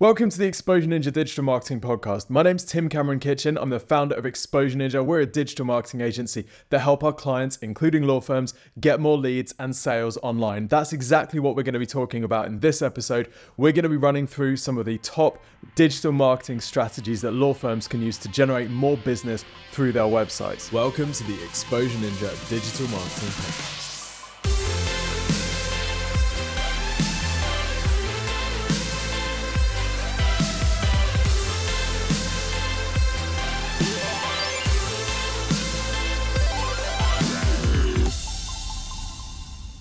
Welcome to the Exposure Ninja Digital Marketing Podcast. My name's Tim Cameron Kitchen. I'm the founder of Exposure Ninja. We're a digital marketing agency that help our clients, including law firms, get more leads and sales online. That's exactly what we're going to be talking about in this episode. We're going to be running through some of the top digital marketing strategies that law firms can use to generate more business through their websites. Welcome to the Exposure Ninja Digital Marketing Podcast.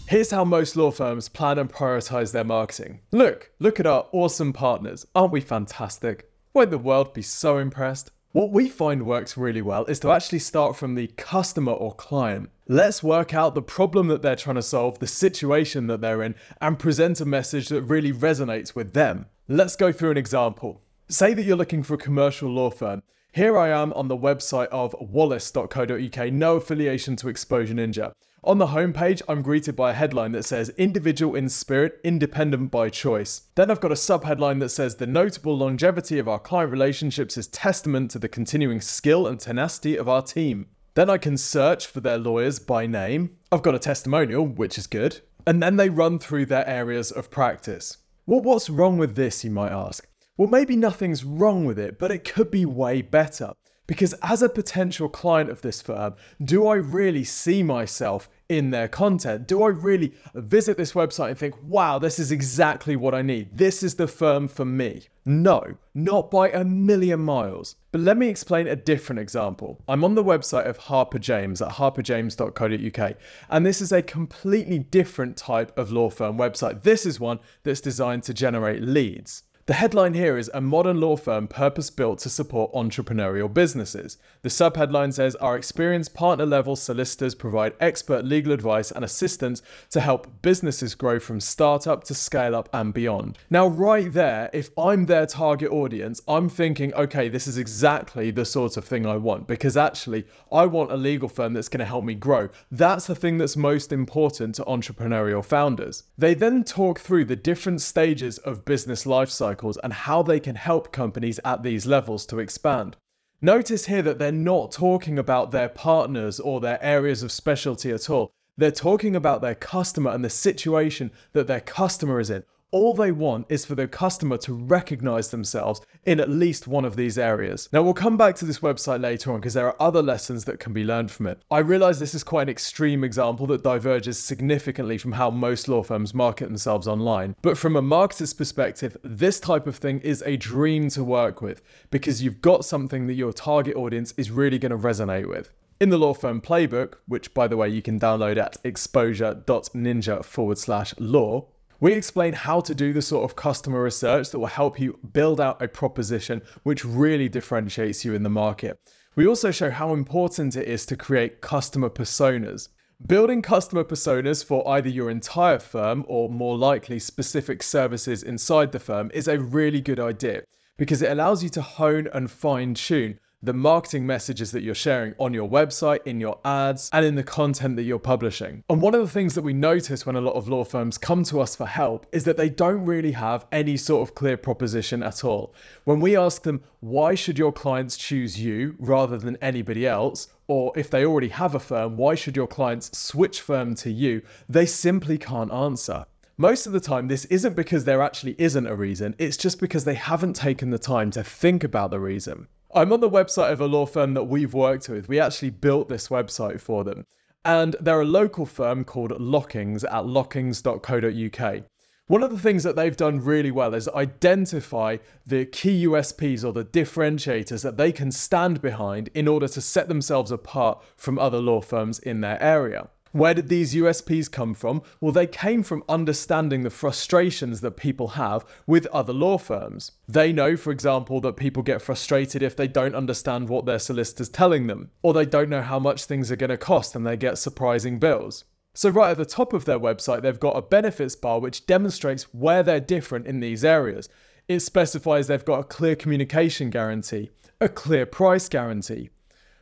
Here's how most law firms plan and prioritize their marketing. Look, look at our awesome partners. Aren't we fantastic? Won't the world be so impressed? What we find works really well is to actually start from the customer or client. Let's work out the problem that they're trying to solve, the situation that they're in, and present a message that really resonates with them. Let's go through an example. Say that you're looking for a commercial law firm. Here I am on the website of wallace.co.uk, no affiliation to Exposure Ninja. On the homepage, I'm greeted by a headline that says Individual in Spirit, Independent by Choice. Then I've got a subheadline that says The notable longevity of our client relationships is testament to the continuing skill and tenacity of our team. Then I can search for their lawyers by name. I've got a testimonial, which is good. And then they run through their areas of practice. Well, what's wrong with this, you might ask? Well, maybe nothing's wrong with it, but it could be way better. Because as a potential client of this firm, do I really see myself in their content? Do I really visit this website and think, wow, this is exactly what I need? This is the firm for me? No, not by a million miles. But let me explain a different example. I'm on the website of Harper James at harperjames.co.uk, and this is a completely different type of law firm website. This is one that's designed to generate leads. The headline here is A Modern Law Firm Purpose Built to Support Entrepreneurial Businesses. The subheadline says Our experienced partner level solicitors provide expert legal advice and assistance to help businesses grow from startup to scale up and beyond. Now, right there, if I'm their target audience, I'm thinking, okay, this is exactly the sort of thing I want because actually, I want a legal firm that's going to help me grow. That's the thing that's most important to entrepreneurial founders. They then talk through the different stages of business life cycle cycles and how they can help companies at these levels to expand. Notice here that they're not talking about their partners or their areas of specialty at all. They're talking about their customer and the situation that their customer is in. All they want is for the customer to recognize themselves in at least one of these areas. Now, we'll come back to this website later on because there are other lessons that can be learned from it. I realize this is quite an extreme example that diverges significantly from how most law firms market themselves online. But from a marketer's perspective, this type of thing is a dream to work with because you've got something that your target audience is really going to resonate with. In the law firm playbook, which by the way you can download at exposure.ninja forward slash law, we explain how to do the sort of customer research that will help you build out a proposition which really differentiates you in the market. We also show how important it is to create customer personas. Building customer personas for either your entire firm or more likely specific services inside the firm is a really good idea because it allows you to hone and fine tune the marketing messages that you're sharing on your website, in your ads, and in the content that you're publishing. And one of the things that we notice when a lot of law firms come to us for help is that they don't really have any sort of clear proposition at all. When we ask them, why should your clients choose you rather than anybody else? Or if they already have a firm, why should your clients switch firm to you? They simply can't answer. Most of the time, this isn't because there actually isn't a reason, it's just because they haven't taken the time to think about the reason. I'm on the website of a law firm that we've worked with. We actually built this website for them. And they're a local firm called Lockings at lockings.co.uk. One of the things that they've done really well is identify the key USPs or the differentiators that they can stand behind in order to set themselves apart from other law firms in their area. Where did these USPs come from? Well, they came from understanding the frustrations that people have with other law firms. They know, for example, that people get frustrated if they don't understand what their solicitor's telling them, or they don't know how much things are going to cost and they get surprising bills. So, right at the top of their website, they've got a benefits bar which demonstrates where they're different in these areas. It specifies they've got a clear communication guarantee, a clear price guarantee,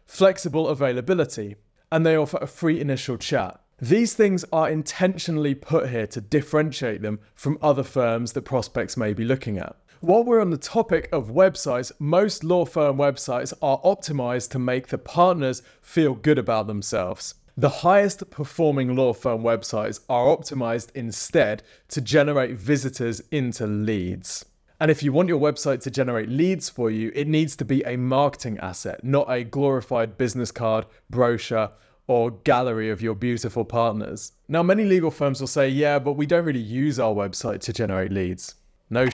flexible availability, and they offer a free initial chat. These things are intentionally put here to differentiate them from other firms that prospects may be looking at. While we're on the topic of websites, most law firm websites are optimized to make the partners feel good about themselves. The highest performing law firm websites are optimized instead to generate visitors into leads. And if you want your website to generate leads for you, it needs to be a marketing asset, not a glorified business card, brochure, or gallery of your beautiful partners. Now, many legal firms will say, yeah, but we don't really use our website to generate leads. No,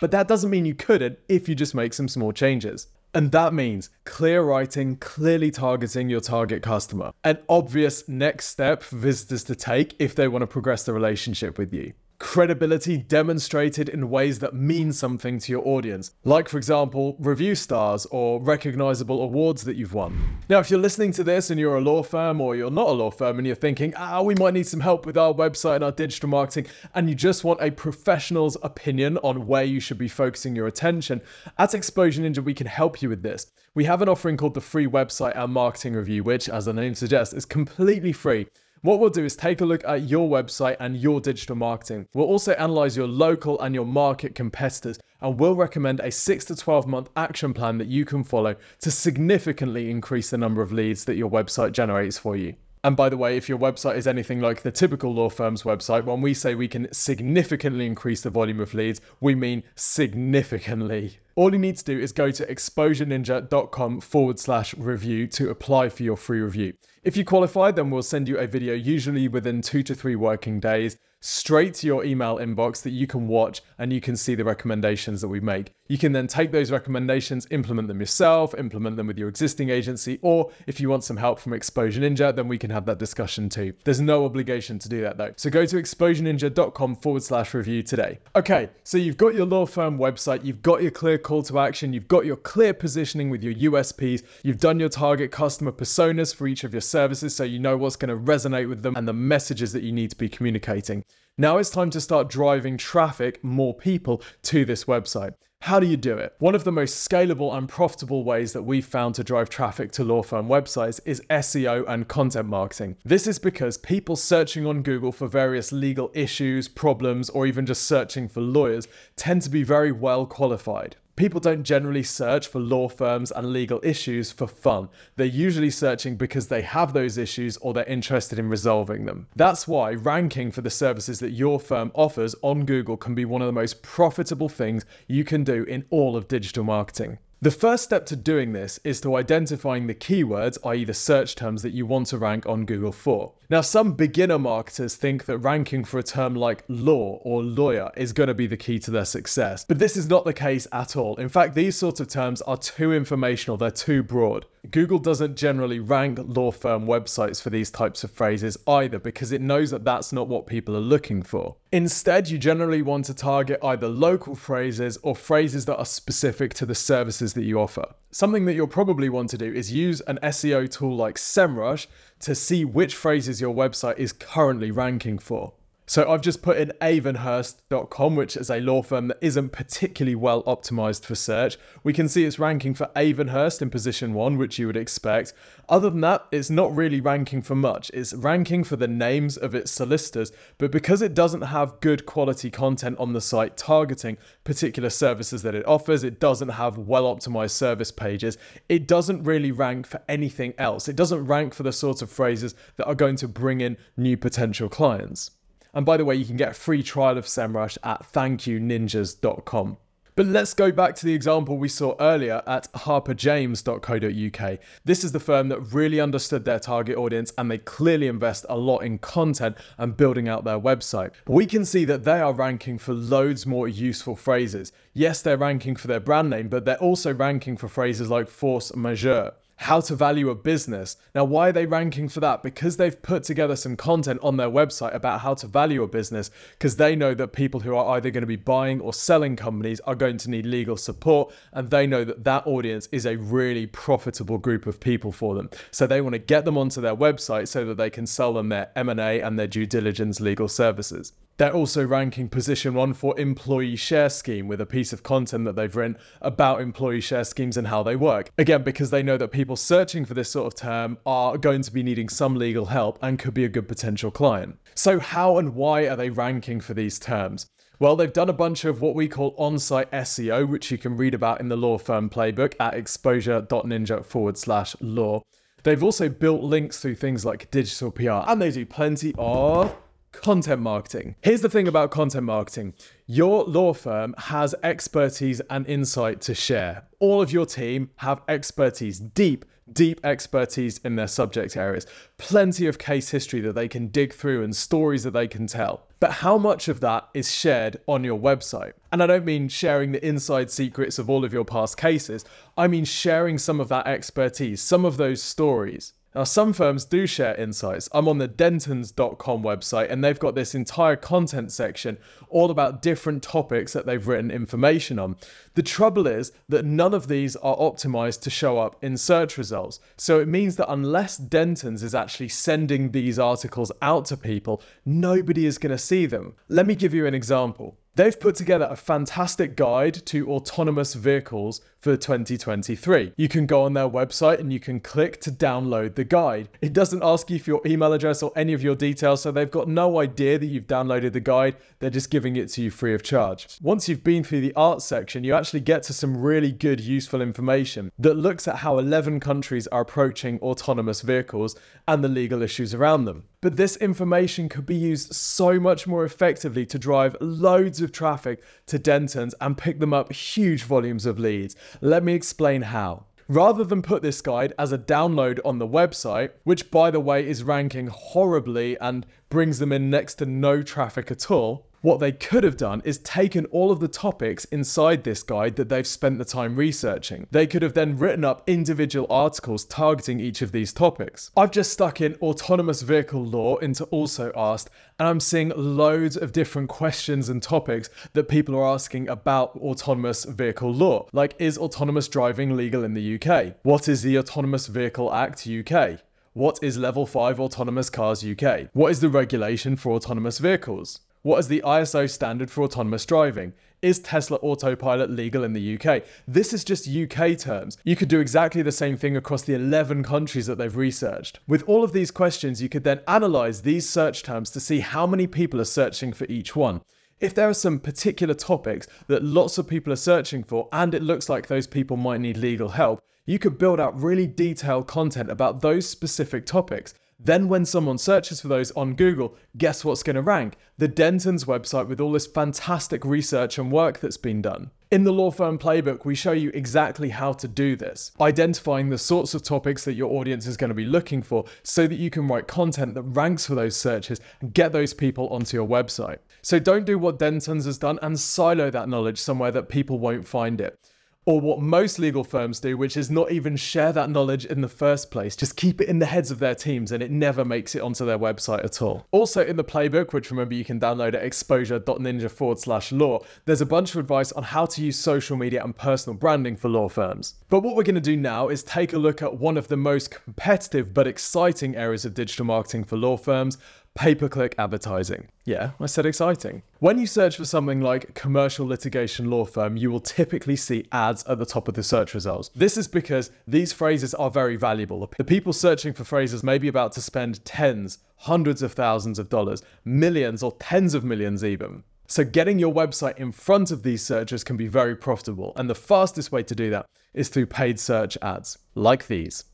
but that doesn't mean you couldn't if you just make some small changes. And that means clear writing, clearly targeting your target customer. An obvious next step for visitors to take if they want to progress the relationship with you credibility demonstrated in ways that mean something to your audience, like, for example, review stars or recognizable awards that you've won. Now, if you're listening to this and you're a law firm or you're not a law firm and you're thinking, ah, we might need some help with our website and our digital marketing, and you just want a professional's opinion on where you should be focusing your attention, at Exposure Ninja, we can help you with this. We have an offering called the free website and marketing review, which, as the name suggests, is completely free. What we'll do is take a look at your website and your digital marketing. We'll also analyze your local and your market competitors, and we'll recommend a 6 to 12 month action plan that you can follow to significantly increase the number of leads that your website generates for you. And by the way, if your website is anything like the typical law firm's website, when we say we can significantly increase the volume of leads, we mean significantly. All you need to do is go to exposureninja.com forward slash review to apply for your free review. If you qualify, then we'll send you a video, usually within two to three working days, straight to your email inbox that you can watch and you can see the recommendations that we make. You can then take those recommendations, implement them yourself, implement them with your existing agency, or if you want some help from Exposure Ninja, then we can have that discussion too. There's no obligation to do that though. So go to exposureninja.com forward slash review today. Okay, so you've got your law firm website, you've got your clear call to action, you've got your clear positioning with your USPs, you've done your target customer personas for each of your services so you know what's going to resonate with them and the messages that you need to be communicating. Now it's time to start driving traffic, more people to this website. How do you do it? One of the most scalable and profitable ways that we've found to drive traffic to law firm websites is SEO and content marketing. This is because people searching on Google for various legal issues, problems, or even just searching for lawyers tend to be very well qualified people don't generally search for law firms and legal issues for fun. They're usually searching because they have those issues or they're interested in resolving them. That's why ranking for the services that your firm offers on Google can be one of the most profitable things you can do in all of digital marketing. The first step to doing this is to identifying the keywords, i.e., the search terms that you want to rank on Google for. Now, some beginner marketers think that ranking for a term like law or lawyer is going to be the key to their success, but this is not the case at all. In fact, these sorts of terms are too informational, they're too broad. Google doesn't generally rank law firm websites for these types of phrases either because it knows that that's not what people are looking for. Instead, you generally want to target either local phrases or phrases that are specific to the services that you offer. Something that you'll probably want to do is use an SEO tool like SEMrush to see which phrases your website is currently ranking for. So I've just put in avonhurst.com, which is a law firm that isn't particularly well optimized for search. We can see it's ranking for Avonhurst in position one, which you would expect. Other than that, it's not really ranking for much. It's ranking for the names of its solicitors, but because it doesn't have good quality content on the site targeting particular services that it offers, it doesn't have well optimized service pages, it doesn't really rank for anything else. It doesn't rank for the sorts of phrases that are going to bring in new potential clients. And by the way, you can get a free trial of SEMrush at thankyouninjas.com. But let's go back to the example we saw earlier at harperjames.co.uk. This is the firm that really understood their target audience and they clearly invest a lot in content and building out their website. We can see that they are ranking for loads more useful phrases. Yes, they're ranking for their brand name, but they're also ranking for phrases like force majeure how to value a business. Now, why are they ranking for that? Because they've put together some content on their website about how to value a business, because they know that people who are either going to be buying or selling companies are going to need legal support, and they know that that audience is a really profitable group of people for them. So they want to get them onto their website so that they can sell them their M&A and their due diligence legal services. They're also ranking position one for employee share scheme with a piece of content that they've written about employee share schemes and how they work. Again, because they know that people searching for this sort of term are going to be needing some legal help and could be a good potential client. So, how and why are they ranking for these terms? Well, they've done a bunch of what we call on site SEO, which you can read about in the law firm playbook at exposure.ninja forward slash law. They've also built links through things like digital PR, and they do plenty of content marketing. Here's the thing about content marketing your law firm has expertise and insight to share. All of your team have expertise, deep, deep expertise in their subject areas, plenty of case history that they can dig through and stories that they can tell. But how much of that is shared on your website? And I don't mean sharing the inside secrets of all of your past cases, I mean sharing some of that expertise, some of those stories. Now, some firms do share insights. I'm on the dentons.com website and they've got this entire content section all about different topics that they've written information on. The trouble is that none of these are optimized to show up in search results. So it means that unless Dentons is actually sending these articles out to people, nobody is going to see them. Let me give you an example. They've put together a fantastic guide to autonomous vehicles for 2023. You can go on their website and you can click to download the guide. It doesn't ask you for your email address or any of your details, so they've got no idea that you've downloaded the guide. They're just giving it to you free of charge. Once you've been through the art section, you actually get to some really good, useful information that looks at how 11 countries are approaching autonomous vehicles and the legal issues around them. But this information could be used so much more effectively to drive loads of traffic to Dentons and pick them up huge volumes of leads. Let me explain how. Rather than put this guide as a download on the website, which by the way is ranking horribly and brings them in next to no traffic at all, what they could have done is taken all of the topics inside this guide that they've spent the time researching. They could have then written up individual articles targeting each of these topics. I've just stuck in autonomous vehicle law into AlsoAsked, and I'm seeing loads of different questions and topics that people are asking about autonomous vehicle law. Like, is autonomous driving legal in the UK? What is the Autonomous Vehicle Act UK? What is Level 5 Autonomous Cars UK? What is the regulation for autonomous vehicles? What is the ISO standard for autonomous driving? Is Tesla Autopilot legal in the UK? This is just UK terms. You could do exactly the same thing across the 11 countries that they've researched. With all of these questions, you could then analyze these search terms to see how many people are searching for each one. If there are some particular topics that lots of people are searching for and it looks like those people might need legal help, you could build out really detailed content about those specific topics. Then, when someone searches for those on Google, guess what's going to rank? The Dentons website with all this fantastic research and work that's been done. In the Law Firm Playbook, we show you exactly how to do this, identifying the sorts of topics that your audience is going to be looking for so that you can write content that ranks for those searches and get those people onto your website. So don't do what Dentons has done and silo that knowledge somewhere that people won't find it or what most legal firms do, which is not even share that knowledge in the first place. Just keep it in the heads of their teams and it never makes it onto their website at all. Also, in the playbook, which remember you can download at exposure.ninja forward slash law, there's a bunch of advice on how to use social media and personal branding for law firms. But what we're going to do now is take a look at one of the most competitive but exciting areas of digital marketing for law firms pay per click advertising. Yeah, I said exciting. When you search for something like commercial litigation law firm, you will typically see ads at the top of the search results. This is because these phrases are very valuable. The people searching for phrases may be about to spend tens, hundreds of thousands of dollars, millions, or tens of millions even. So, getting your website in front of these searchers can be very profitable, and the fastest way to do that is through paid search ads, like these.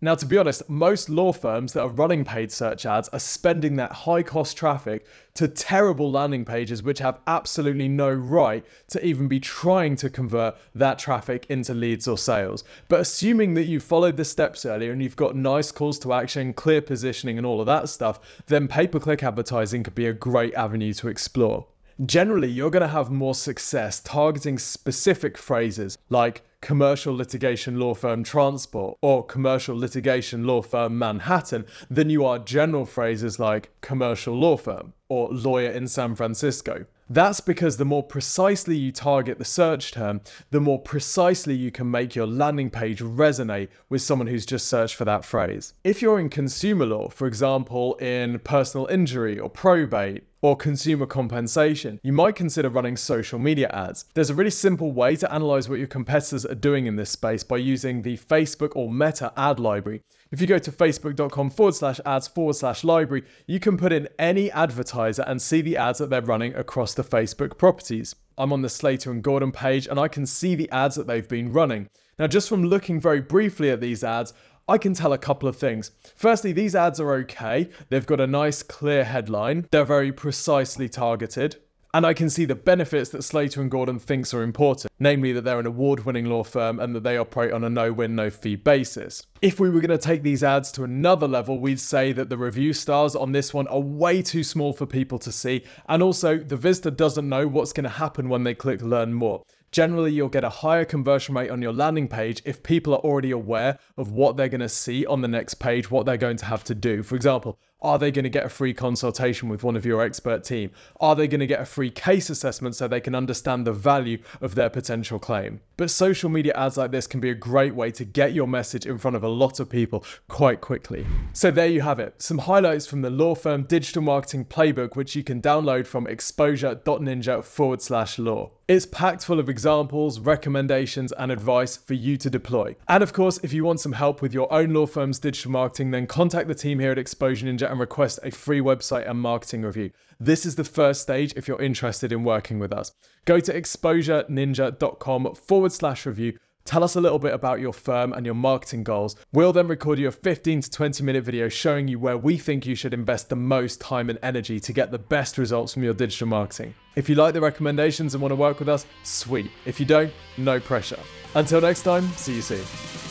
Now, to be honest, most law firms that are running paid search ads are spending that high cost traffic to terrible landing pages which have absolutely no right to even be trying to convert that traffic into leads or sales. But assuming that you followed the steps earlier and you've got nice calls to action, clear positioning, and all of that stuff, then pay per click advertising could be a great avenue to explore. Generally, you're going to have more success targeting specific phrases like commercial litigation law firm transport or commercial litigation law firm Manhattan than you are general phrases like commercial law firm or lawyer in San Francisco. That's because the more precisely you target the search term, the more precisely you can make your landing page resonate with someone who's just searched for that phrase. If you're in consumer law, for example, in personal injury or probate, or consumer compensation, you might consider running social media ads. There's a really simple way to analyze what your competitors are doing in this space by using the Facebook or Meta ad library. If you go to facebook.com forward slash ads forward slash library, you can put in any advertiser and see the ads that they're running across the Facebook properties. I'm on the Slater and Gordon page and I can see the ads that they've been running. Now, just from looking very briefly at these ads, I can tell a couple of things. Firstly, these ads are okay. They've got a nice, clear headline. They're very precisely targeted. And I can see the benefits that Slater and Gordon thinks are important, namely that they're an award winning law firm and that they operate on a no win, no fee basis. If we were going to take these ads to another level, we'd say that the review stars on this one are way too small for people to see, and also the visitor doesn't know what's going to happen when they click learn more. Generally, you'll get a higher conversion rate on your landing page if people are already aware of what they're going to see on the next page, what they're going to have to do. For example, are they going to get a free consultation with one of your expert team? Are they going to get a free case assessment so they can understand the value of their potential claim? But social media ads like this can be a great way to get your message in front of a lot of people quite quickly. So there you have it. Some highlights from the law firm digital marketing playbook, which you can download from exposure.ninja forward slash law. It's packed full of examples, recommendations, and advice for you to deploy. And of course, if you want some help with your own law firm's digital marketing, then contact the team here at Exposure Ninja and request a free website and marketing review. This is the first stage if you're interested in working with us. Go to exposureninja.com forward slash review. Tell us a little bit about your firm and your marketing goals. We'll then record you a 15 to 20 minute video showing you where we think you should invest the most time and energy to get the best results from your digital marketing. If you like the recommendations and want to work with us, sweet. If you don't, no pressure. Until next time, see you soon.